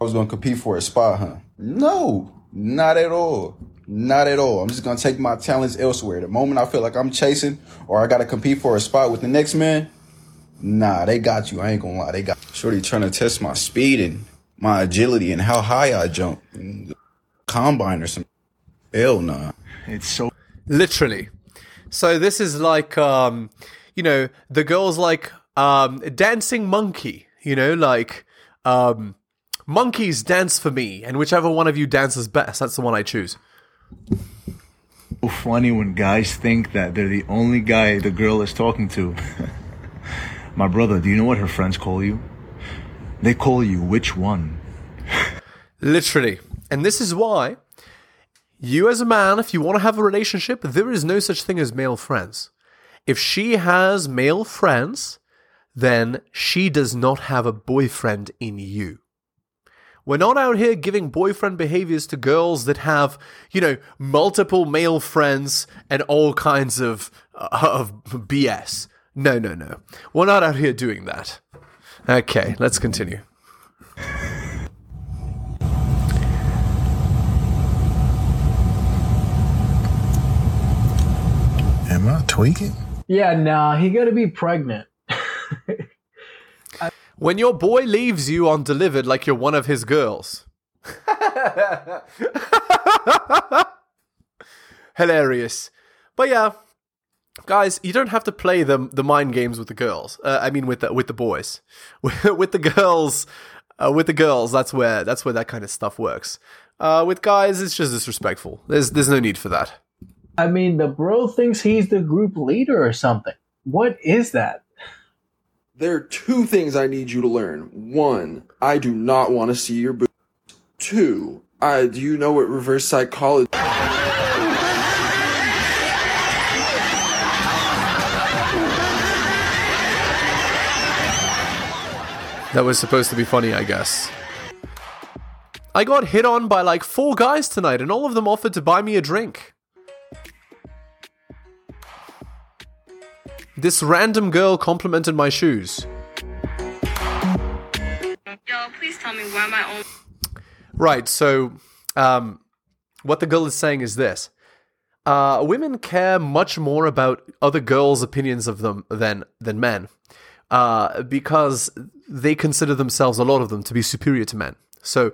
I was gonna compete for a spot, huh? No, not at all. Not at all. I'm just gonna take my talents elsewhere. The moment I feel like I'm chasing or I gotta compete for a spot with the next man, nah, they got you. I ain't gonna lie. They got Shorty trying to test my speed and my agility and how high I jump. Combine or some hell nah. It's so Literally. So this is like um you know, the girl's like um dancing monkey, you know, like um monkeys dance for me and whichever one of you dances best, that's the one I choose. funny when guys think that they're the only guy the girl is talking to. My brother, do you know what her friends call you? They call you which one? Literally. And this is why you, as a man, if you want to have a relationship, there is no such thing as male friends. If she has male friends, then she does not have a boyfriend in you. We're not out here giving boyfriend behaviors to girls that have, you know, multiple male friends and all kinds of uh, of BS. No, no, no. We're not out here doing that. Okay, let's continue. Am I tweaking? Yeah, nah, he gotta be pregnant. When your boy leaves you undelivered like you're one of his girls. Hilarious. But yeah, guys, you don't have to play the the mind games with the girls. Uh, I mean, with the with the boys, with the girls, uh, with the girls. That's where that's where that kind of stuff works. Uh, with guys, it's just disrespectful. There's there's no need for that. I mean, the bro thinks he's the group leader or something. What is that? There are two things I need you to learn. One, I do not want to see your boobs. Two, I do you know what reverse psychology? That was supposed to be funny, I guess. I got hit on by like four guys tonight, and all of them offered to buy me a drink. This random girl complimented my shoes. Yo, please tell me why my own. Right, so um, what the girl is saying is this. Uh, women care much more about other girls' opinions of them than than men, uh, because they consider themselves a lot of them to be superior to men. So,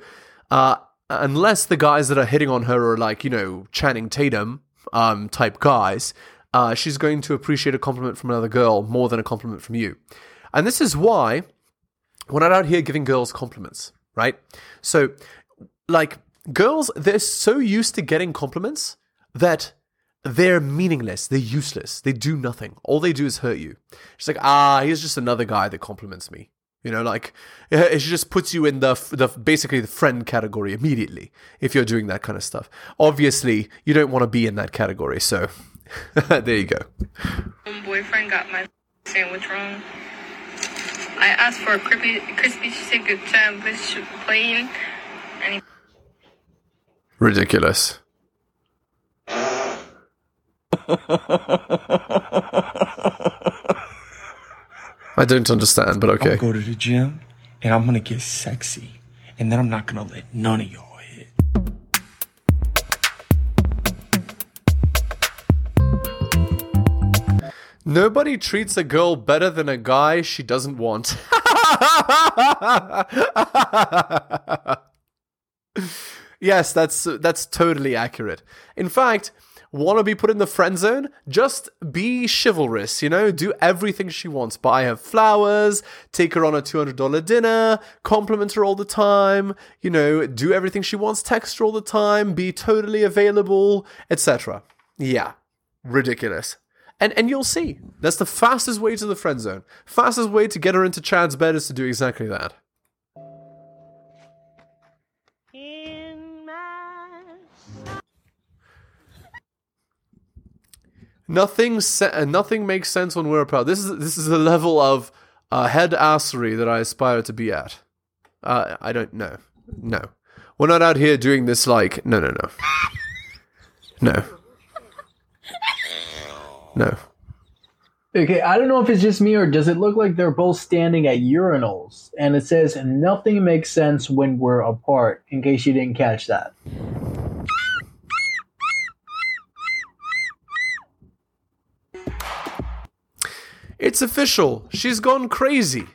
uh, unless the guys that are hitting on her are like you know Channing Tatum um, type guys, uh, she's going to appreciate a compliment from another girl more than a compliment from you. And this is why we're not out here giving girls compliments, right? So, like, girls, they're so used to getting compliments that they're meaningless. They're useless. They do nothing. All they do is hurt you. She's like, ah, he's just another guy that compliments me. You know, like it just puts you in the the basically the friend category immediately if you're doing that kind of stuff. Obviously, you don't want to be in that category. So there you go. My boyfriend got my sandwich wrong. I asked for a crispy, crispy chicken sandwich plain, and he Ridiculous. I don't understand, but okay. gonna go to the gym and I'm gonna get sexy. And then I'm not gonna let none of y'all Nobody treats a girl better than a guy she doesn't want. yes, that's that's totally accurate. In fact, want to be put in the friend zone? Just be chivalrous, you know? Do everything she wants. Buy her flowers, take her on a $200 dinner, compliment her all the time, you know, do everything she wants, text her all the time, be totally available, etc. Yeah, ridiculous. And and you'll see. That's the fastest way to the friend zone. Fastest way to get her into Chad's bed is to do exactly that. Nothing se- uh, nothing makes sense when we're apart. This is this is the level of uh, head assery that I aspire to be at. Uh, I don't know. No, we're not out here doing this like no no no no no. Okay, I don't know if it's just me or does it look like they're both standing at urinals and it says nothing makes sense when we're apart, in case you didn't catch that. It's official. She's gone crazy.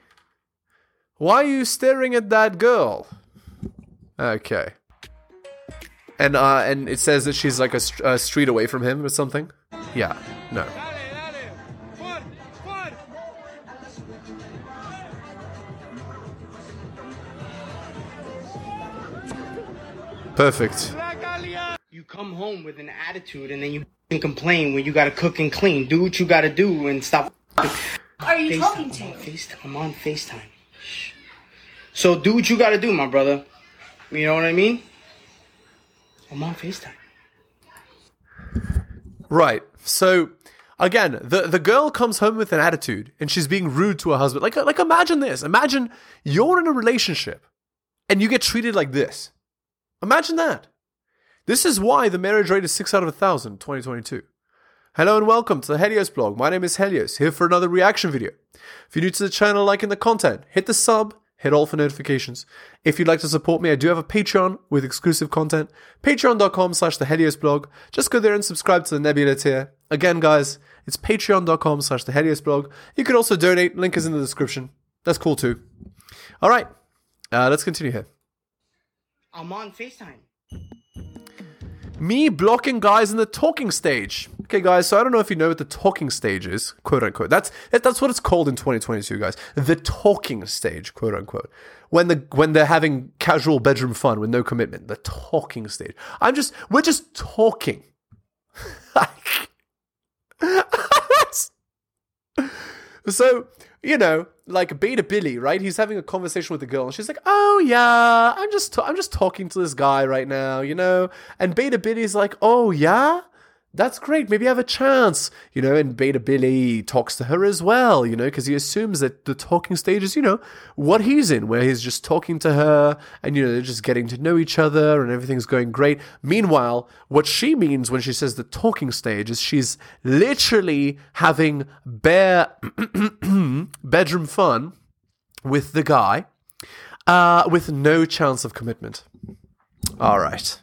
Why are you staring at that girl? Okay. And uh, and it says that she's like a, st- a street away from him or something. Yeah. No. Perfect. You come home with an attitude and then you f***ing complain when you gotta cook and clean. Do what you gotta do and stop. Are you FaceTime. talking to? FaceTime. I'm on FaceTime. So do what you gotta do, my brother. You know what I mean? I'm on FaceTime. Right. So again, the the girl comes home with an attitude and she's being rude to her husband. Like like imagine this. Imagine you're in a relationship and you get treated like this. Imagine that. This is why the marriage rate is 6 out of a 1000 2022. Hello and welcome to the Helios blog. My name is Helios, here for another reaction video. If you're new to the channel liking the content, hit the sub, hit all for notifications. If you'd like to support me, I do have a Patreon with exclusive content. Patreon.com slash the Helios blog. Just go there and subscribe to the Nebula tier. Again, guys, it's patreon.com slash the Helios blog. You can also donate, link is in the description. That's cool too. All right, uh, let's continue here. I'm on FaceTime. Me blocking guys in the talking stage. Okay, guys. So I don't know if you know what the talking stage is, quote unquote. That's that's what it's called in 2022, guys. The talking stage, quote unquote. When the when they're having casual bedroom fun with no commitment. The talking stage. I'm just we're just talking. so you know, like Beta Billy, right? He's having a conversation with the girl, and she's like, "Oh yeah, I'm just I'm just talking to this guy right now, you know." And Beta Billy's like, "Oh yeah." That's great. Maybe I have a chance, you know. And Beta Billy talks to her as well, you know, because he assumes that the talking stage is, you know, what he's in, where he's just talking to her and, you know, they're just getting to know each other and everything's going great. Meanwhile, what she means when she says the talking stage is she's literally having bare bedroom fun with the guy uh, with no chance of commitment. All right.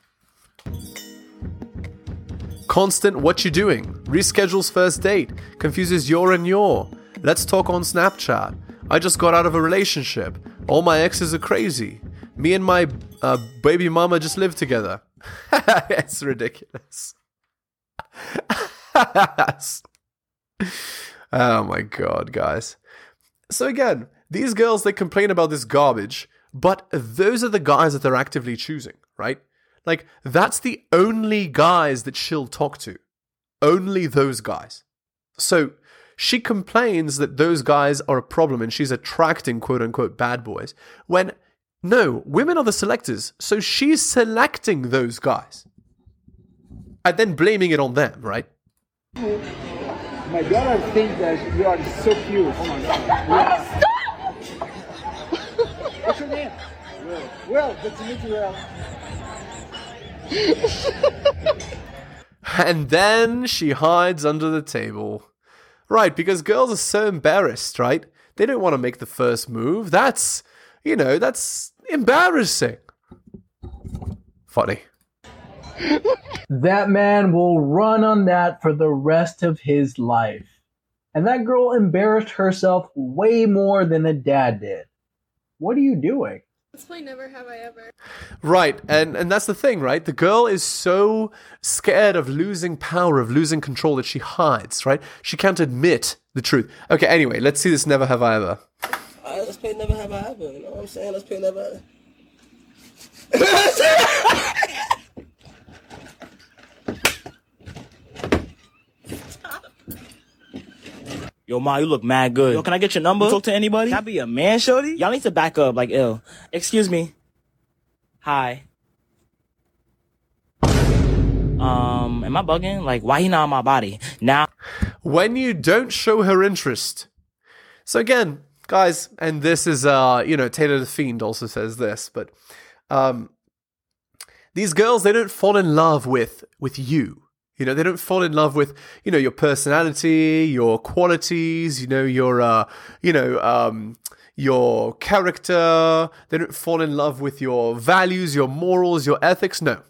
Constant what you doing? Reschedules first date. Confuses your and your. Let's talk on Snapchat. I just got out of a relationship. All my exes are crazy. Me and my uh, baby mama just live together. it's ridiculous. oh my god, guys. So again, these girls they complain about this garbage, but those are the guys that they're actively choosing, right? Like, that's the only guys that she'll talk to. Only those guys. So she complains that those guys are a problem and she's attracting quote unquote bad boys. When no, women are the selectors. So she's selecting those guys. And then blaming it on them, right? My daughter thinks that you are so cute. Oh my god. Stop! What's your name? Will. Will, good to meet you, Will. and then she hides under the table. Right, because girls are so embarrassed, right? They don't want to make the first move. That's, you know, that's embarrassing. Funny. That man will run on that for the rest of his life. And that girl embarrassed herself way more than the dad did. What are you doing? Let's play Never Have I Ever. Right, and and that's the thing, right? The girl is so scared of losing power, of losing control that she hides, right? She can't admit the truth. Okay, anyway, let's see this Never Have I Ever. Alright, let's play Never Have I Ever. You know what I'm saying? Let's play Never. Yo, Ma, you look mad good. Yo, can I get your number? You talk to anybody? Can I be a man, shorty? Y'all need to back up, like, ill. Excuse me. Hi. Um, am I bugging? Like, why he not on my body? Now. When you don't show her interest. So again, guys, and this is, uh, you know, Taylor the Fiend also says this, but, um, these girls, they don't fall in love with, with you. You know, they don't fall in love with, you know, your personality, your qualities, you know, your, uh, you know, um, your character. They don't fall in love with your values, your morals, your ethics. No.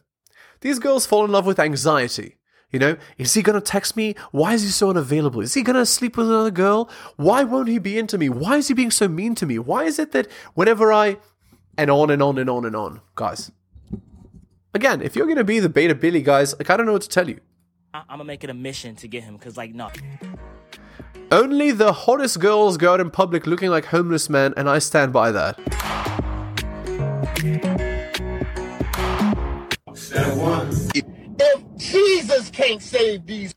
These girls fall in love with anxiety. You know, is he gonna text me? Why is he so unavailable? Is he gonna sleep with another girl? Why won't he be into me? Why is he being so mean to me? Why is it that whenever I. And on and on and on and on, guys. Again, if you're gonna be the beta Billy, guys, like, I don't know what to tell you. I- I'm gonna make it a mission to get him, cause like no. Only the hottest girls go out in public looking like homeless men, and I stand by that. If Jesus can't save these,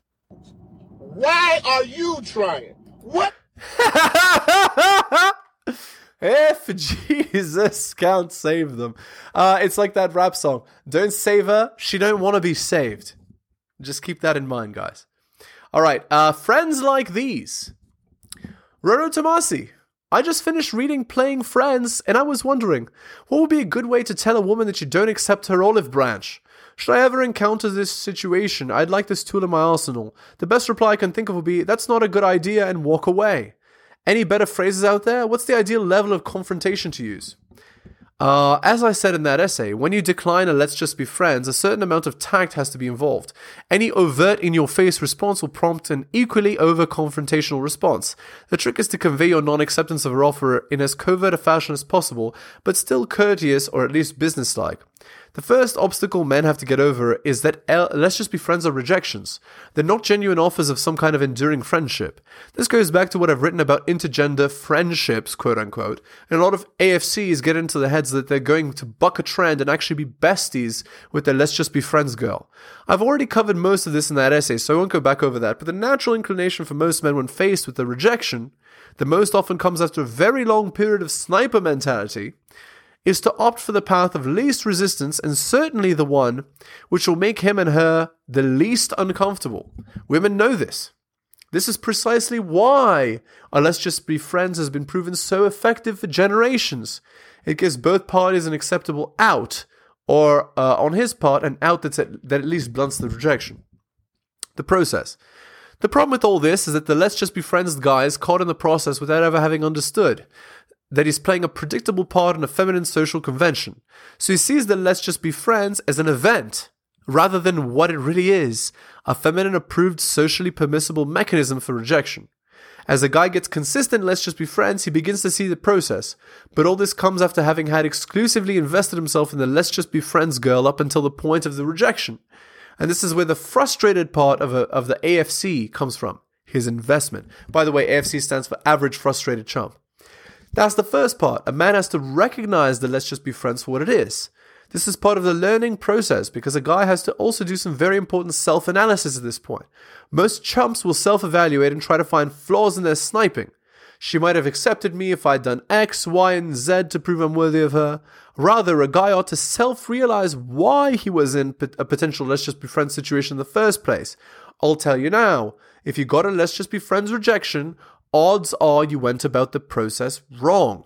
why are you trying? What? if Jesus can't save them, uh, it's like that rap song. Don't save her; she don't want to be saved. Just keep that in mind, guys. All right, uh, friends like these. Rollo Tomassi. I just finished reading Playing Friends, and I was wondering, what would be a good way to tell a woman that you don't accept her olive branch? Should I ever encounter this situation, I'd like this tool in my arsenal. The best reply I can think of would be, that's not a good idea, and walk away. Any better phrases out there? What's the ideal level of confrontation to use? Uh, as I said in that essay, when you decline a let's just be friends, a certain amount of tact has to be involved. Any overt in your face response will prompt an equally over confrontational response. The trick is to convey your non acceptance of her offer in as covert a fashion as possible, but still courteous or at least businesslike. The first obstacle men have to get over is that L- let's just be friends are rejections. They're not genuine offers of some kind of enduring friendship. This goes back to what I've written about intergender friendships, quote unquote. And a lot of AFCs get into the heads that they're going to buck a trend and actually be besties with their let's just be friends girl. I've already covered most of this in that essay, so I won't go back over that, but the natural inclination for most men when faced with the rejection, that most often comes after a very long period of sniper mentality, is to opt for the path of least resistance and certainly the one which will make him and her the least uncomfortable. Women know this. This is precisely why a Let's Just Be Friends has been proven so effective for generations. It gives both parties an acceptable out, or uh, on his part, an out that's at, that at least blunts the rejection. The process. The problem with all this is that the Let's Just Be Friends guy is caught in the process without ever having understood that he's playing a predictable part in a feminine social convention. So he sees the Let's Just Be Friends as an event, rather than what it really is a feminine approved socially permissible mechanism for rejection. As the guy gets consistent, let's just be friends, he begins to see the process. But all this comes after having had exclusively invested himself in the let's just be friends girl up until the point of the rejection. And this is where the frustrated part of, a, of the AFC comes from his investment. By the way, AFC stands for average frustrated chump. That's the first part. A man has to recognize the let's just be friends for what it is. This is part of the learning process because a guy has to also do some very important self analysis at this point. Most chumps will self evaluate and try to find flaws in their sniping. She might have accepted me if I'd done X, Y, and Z to prove I'm worthy of her. Rather, a guy ought to self realize why he was in a potential let's just be friends situation in the first place. I'll tell you now if you got a let's just be friends rejection, odds are you went about the process wrong.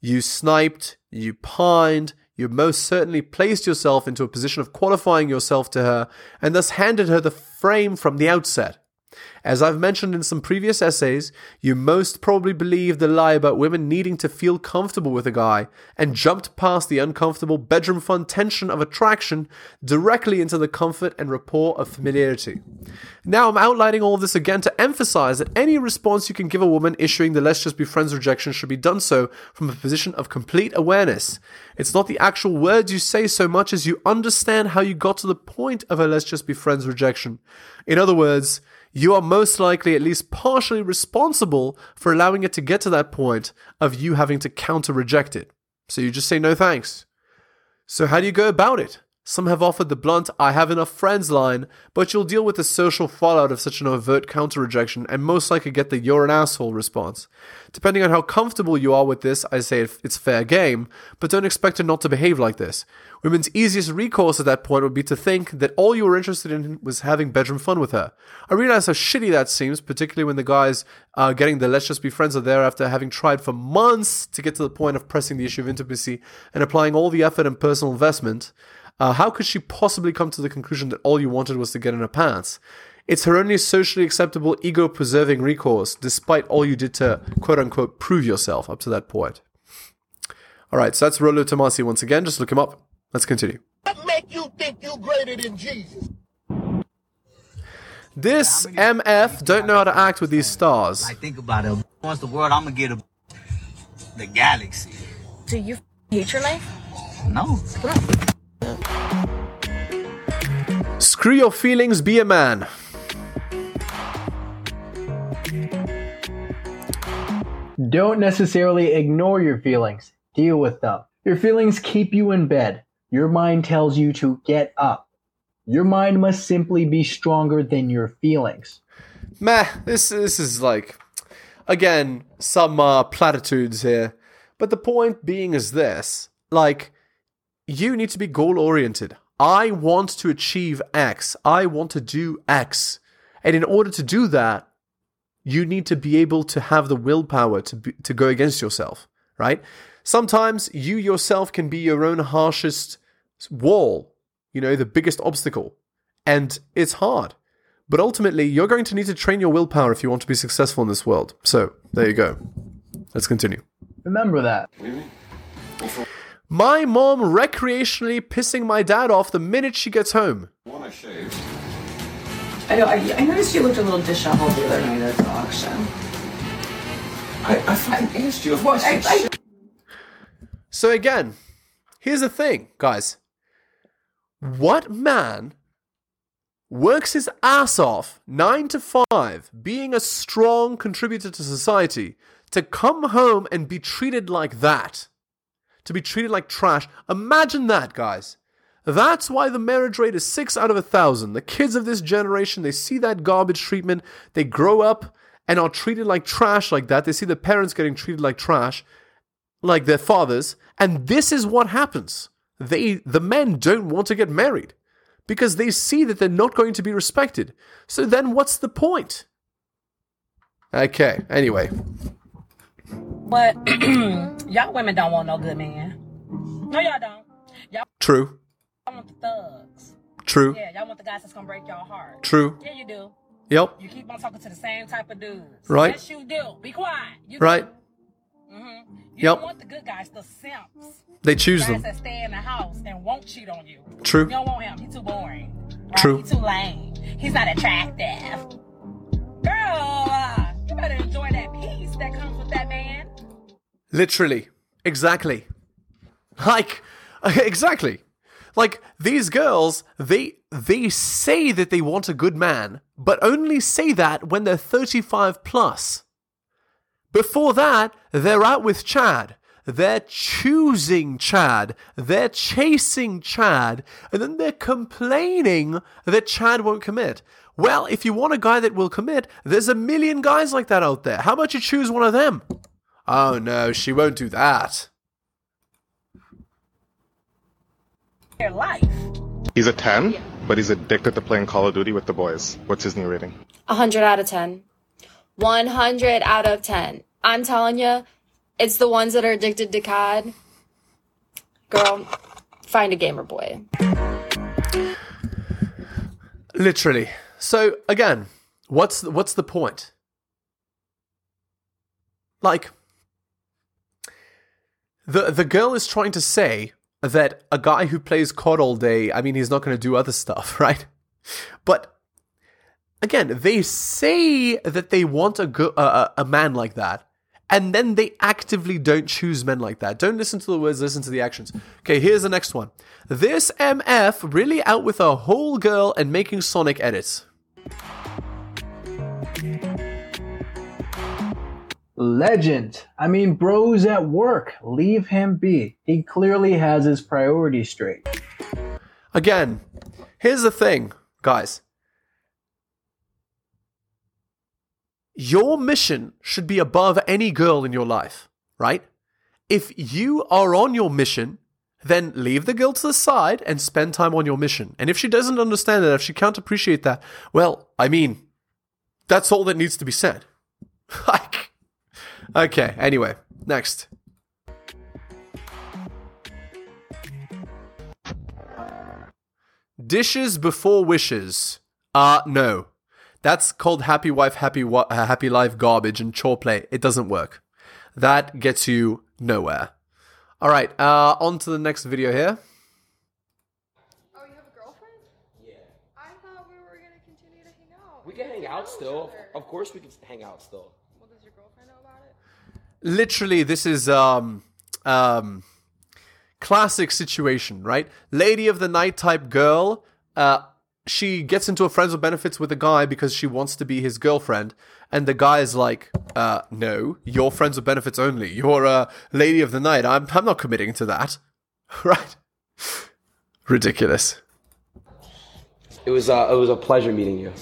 You sniped, you pined, you most certainly placed yourself into a position of qualifying yourself to her and thus handed her the frame from the outset. As I've mentioned in some previous essays, you most probably believed the lie about women needing to feel comfortable with a guy and jumped past the uncomfortable bedroom fun tension of attraction directly into the comfort and rapport of familiarity. Now I'm outlining all this again to emphasize that any response you can give a woman issuing the let's just be friends rejection should be done so from a position of complete awareness. It's not the actual words you say so much as you understand how you got to the point of a let's just be friends rejection. In other words, you are most likely at least partially responsible for allowing it to get to that point of you having to counter reject it. So you just say no thanks. So, how do you go about it? Some have offered the blunt, I have enough friends line, but you'll deal with the social fallout of such an overt counter rejection and most likely get the you're an asshole response. Depending on how comfortable you are with this, I say it's fair game, but don't expect her not to behave like this. Women's easiest recourse at that point would be to think that all you were interested in was having bedroom fun with her. I realize how shitty that seems, particularly when the guys uh, getting the let's just be friends are there after having tried for months to get to the point of pressing the issue of intimacy and applying all the effort and personal investment. Uh, how could she possibly come to the conclusion that all you wanted was to get in her pants? It's her only socially acceptable ego preserving recourse, despite all you did to quote unquote prove yourself up to that point. All right, so that's Rollo Tomassi once again. Just look him up. Let's continue. What make you think you greater than Jesus? This MF don't know how to act with these stars. I think about it. Once the world, I'm gonna get a, the galaxy. Do you hate your life? No. Screw your feelings, be a man. Don't necessarily ignore your feelings. Deal with them. Your feelings keep you in bed. Your mind tells you to get up. Your mind must simply be stronger than your feelings. Meh, this this is like again some uh, platitudes here, but the point being is this: like you need to be goal oriented. I want to achieve X. I want to do X, and in order to do that, you need to be able to have the willpower to be, to go against yourself. Right? Sometimes you yourself can be your own harshest wall. You know, the biggest obstacle, and it's hard. But ultimately, you're going to need to train your willpower if you want to be successful in this world. So, there you go. Let's continue. Remember that. My mom recreationally pissing my dad off the minute she gets home. Want to shave? I know. I, I noticed you looked a little disheveled the other night at the auction. I, I fucking asked you. What? I, I, So, again, here's the thing, guys. What man works his ass off nine to five, being a strong contributor to society, to come home and be treated like that? To be treated like trash. Imagine that, guys. That's why the marriage rate is six out of a thousand. The kids of this generation, they see that garbage treatment, they grow up and are treated like trash like that. They see the parents getting treated like trash, like their fathers, and this is what happens. They the men don't want to get married because they see that they're not going to be respected. So then what's the point? Okay, anyway. But y'all women don't want no good man. No, y'all don't. Y'all True. Y'all want the thugs. True. Yeah, y'all want the guys that's gonna break y'all heart. True. Yeah, you do. Yep. You keep on talking to the same type of dudes. Right. Yes, you do. Be quiet. You Right. Hmm You Yep. don't want the good guys, the simps. They choose guys them. that stay in the house and won't cheat on you. True. You don't want him. He's too boring. Right? True. He's too lame. He's not attractive. Girl, uh, you better enjoy that peace that comes with that man. Literally. Exactly. Like exactly. Like these girls, they they say that they want a good man, but only say that when they're 35 plus. Before that, they're out with Chad. They're choosing Chad. They're chasing Chad. And then they're complaining that Chad won't commit. Well, if you want a guy that will commit, there's a million guys like that out there. How about you choose one of them? Oh no, she won't do that. Their life. He's a 10, but he's addicted to playing Call of Duty with the boys. What's his new rating? 100 out of 10. 100 out of 10. I'm telling you, it's the ones that are addicted to COD. Girl, find a gamer boy. Literally. So again, what's the, what's the point? Like the the girl is trying to say that a guy who plays COD all day, I mean, he's not going to do other stuff, right? But again, they say that they want a go- a, a man like that, and then they actively don't choose men like that. Don't listen to the words, listen to the actions. Okay, here's the next one. This MF really out with a whole girl and making Sonic edits. Legend. I mean, bro's at work. Leave him be. He clearly has his priorities straight. Again, here's the thing, guys. Your mission should be above any girl in your life, right? If you are on your mission, then leave the girl to the side and spend time on your mission. And if she doesn't understand that, if she can't appreciate that, well, I mean, that's all that needs to be said. like, okay, anyway, next. dishes before wishes. Uh no. That's called happy wife, happy wa- uh, happy life garbage and chore play. It doesn't work. That gets you nowhere. All right, uh, on to the next video here. Oh, you have a girlfriend? Yeah. I thought we were going to continue to hang out. We can hang out still. Of course, we can hang out still. Literally, this is um um classic situation, right? Lady of the night type girl. Uh, she gets into a friends with benefits with a guy because she wants to be his girlfriend, and the guy is like, uh, "No, you're friends with benefits only. You're a lady of the night. I'm I'm not committing to that." right? Ridiculous. It was uh, it was a pleasure meeting you.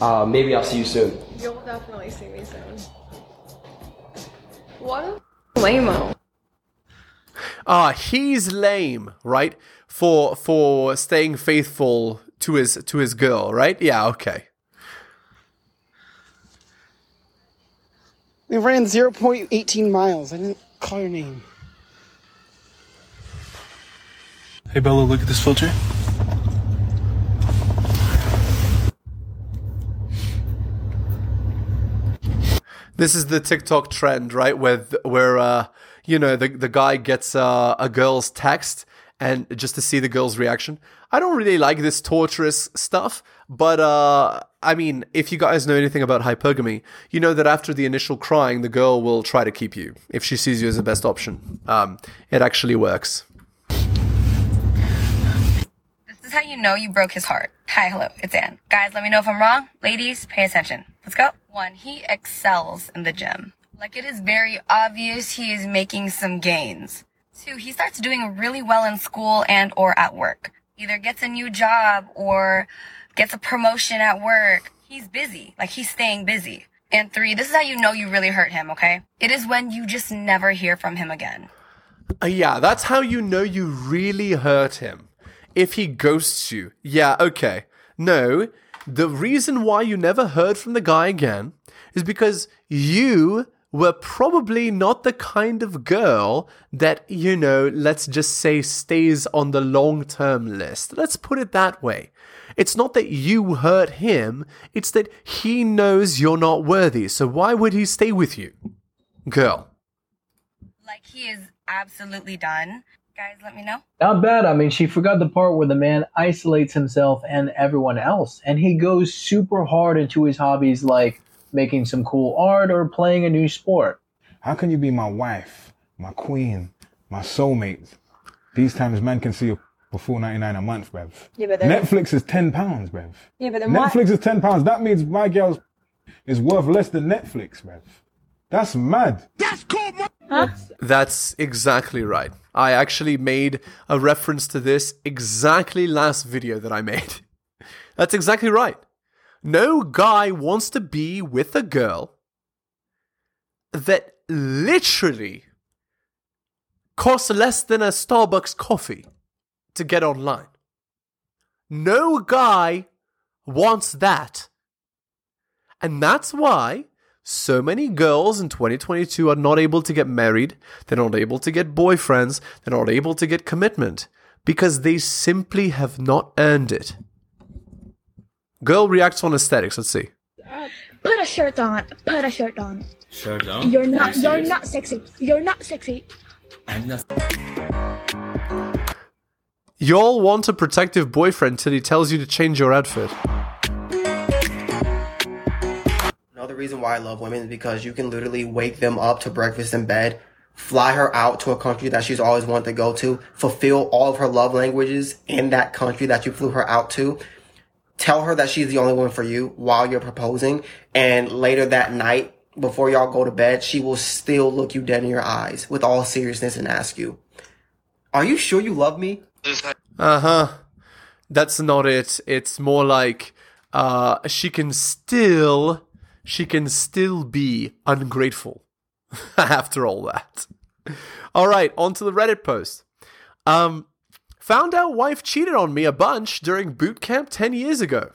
Uh, maybe I'll see you soon. You'll definitely see me soon. What a lame Ah, he's lame, right? For for staying faithful to his to his girl, right? Yeah, okay. We ran 0.18 miles. I didn't call your name. Hey Bella, look at this filter. This is the TikTok trend, right? Where where uh, you know the the guy gets uh, a girl's text and just to see the girl's reaction. I don't really like this torturous stuff, but uh, I mean, if you guys know anything about hypergamy, you know that after the initial crying, the girl will try to keep you if she sees you as the best option. Um, it actually works. This is how you know you broke his heart. Hi, hello, it's Anne. Guys, let me know if I'm wrong. Ladies, pay attention. Let's go. One, he excels in the gym. Like it is very obvious he is making some gains. Two, he starts doing really well in school and or at work. Either gets a new job or gets a promotion at work. He's busy. Like he's staying busy. And three, this is how you know you really hurt him, okay? It is when you just never hear from him again. Uh, yeah, that's how you know you really hurt him. If he ghosts you. Yeah, okay. No, the reason why you never heard from the guy again is because you were probably not the kind of girl that, you know, let's just say stays on the long term list. Let's put it that way. It's not that you hurt him, it's that he knows you're not worthy. So why would he stay with you? Girl. Like he is absolutely done. Guys, let me know. Not bad. I mean, she forgot the part where the man isolates himself and everyone else, and he goes super hard into his hobbies like making some cool art or playing a new sport. How can you be my wife, my queen, my soulmate? These times men can see you for four ninety nine a month, bruv. Yeah, but then- Netflix is ten pounds, bruv. Yeah, but then why- Netflix is ten pounds. That means my girl is worth less than Netflix, bruv. That's mad. That's exactly right. I actually made a reference to this exactly last video that I made. That's exactly right. No guy wants to be with a girl that literally costs less than a Starbucks coffee to get online. No guy wants that. And that's why so many girls in 2022 are not able to get married, they're not able to get boyfriends, they're not able to get commitment because they simply have not earned it. Girl reacts on aesthetics, let's see. Put a shirt on. Put a shirt on. Shirt on? You're not. You You're not sexy. You're not sexy. I'm not. Y'all want a protective boyfriend till he tells you to change your outfit. Reason why I love women is because you can literally wake them up to breakfast in bed, fly her out to a country that she's always wanted to go to, fulfill all of her love languages in that country that you flew her out to, tell her that she's the only one for you while you're proposing, and later that night, before y'all go to bed, she will still look you dead in your eyes with all seriousness and ask you, Are you sure you love me? Uh huh. That's not it. It's more like uh, she can still, she can still be ungrateful after all that. All right, on to the Reddit post. Um, found out wife cheated on me a bunch during boot camp 10 years ago.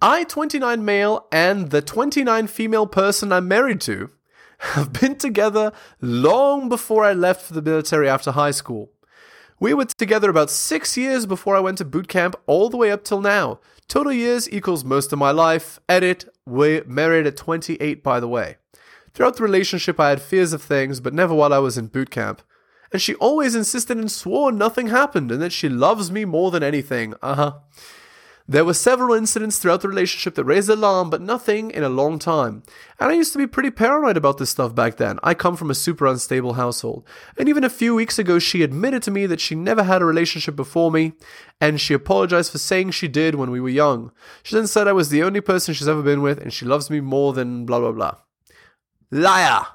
I, 29 male, and the 29 female person I'm married to have been together long before I left for the military after high school. We were together about six years before I went to boot camp, all the way up till now. Total years equals most of my life. Edit, we're married at 28, by the way. Throughout the relationship, I had fears of things, but never while I was in boot camp. And she always insisted and swore nothing happened and that she loves me more than anything. Uh huh. There were several incidents throughout the relationship that raised alarm, but nothing in a long time. And I used to be pretty paranoid about this stuff back then. I come from a super unstable household. And even a few weeks ago, she admitted to me that she never had a relationship before me, and she apologized for saying she did when we were young. She then said I was the only person she's ever been with, and she loves me more than blah blah blah. Liar!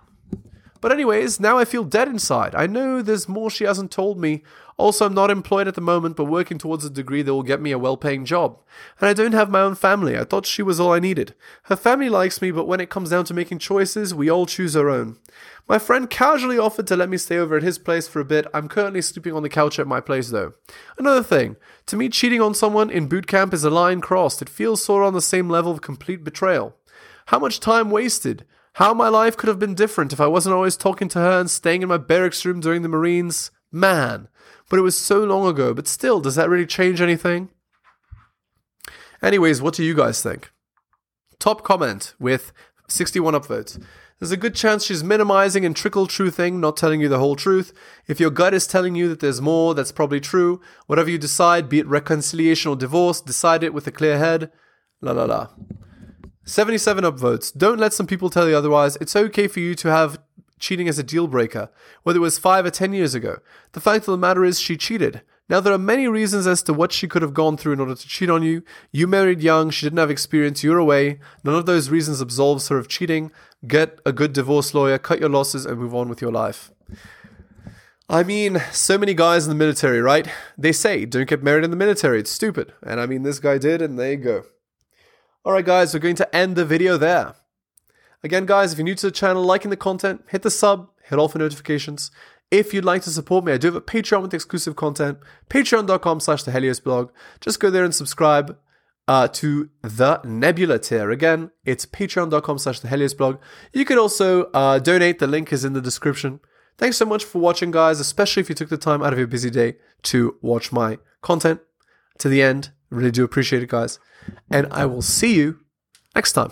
But, anyways, now I feel dead inside. I know there's more she hasn't told me. Also, I'm not employed at the moment, but working towards a degree that will get me a well paying job. And I don't have my own family. I thought she was all I needed. Her family likes me, but when it comes down to making choices, we all choose our own. My friend casually offered to let me stay over at his place for a bit. I'm currently sleeping on the couch at my place, though. Another thing to me, cheating on someone in boot camp is a line crossed. It feels sort of on the same level of complete betrayal. How much time wasted? How my life could have been different if I wasn't always talking to her and staying in my barracks room during the Marines? Man. But it was so long ago. But still, does that really change anything? Anyways, what do you guys think? Top comment with 61 upvotes. There's a good chance she's minimizing and trickle truthing, not telling you the whole truth. If your gut is telling you that there's more, that's probably true. Whatever you decide, be it reconciliation or divorce, decide it with a clear head. La la la. 77 upvotes. Don't let some people tell you otherwise. It's okay for you to have cheating as a deal breaker, whether it was 5 or 10 years ago. The fact of the matter is, she cheated. Now, there are many reasons as to what she could have gone through in order to cheat on you. You married young, she didn't have experience, you're away. None of those reasons absolves her of cheating. Get a good divorce lawyer, cut your losses, and move on with your life. I mean, so many guys in the military, right? They say, don't get married in the military, it's stupid. And I mean, this guy did, and there you go. Alright, guys, we're going to end the video there. Again, guys, if you're new to the channel, liking the content, hit the sub, hit all for notifications. If you'd like to support me, I do have a Patreon with exclusive content, patreon.com slash the Helios blog. Just go there and subscribe uh, to the Nebula tier. Again, it's patreon.com slash the Helios blog. You can also uh, donate. The link is in the description. Thanks so much for watching, guys, especially if you took the time out of your busy day to watch my content to the end. Really do appreciate it, guys. And I will see you next time.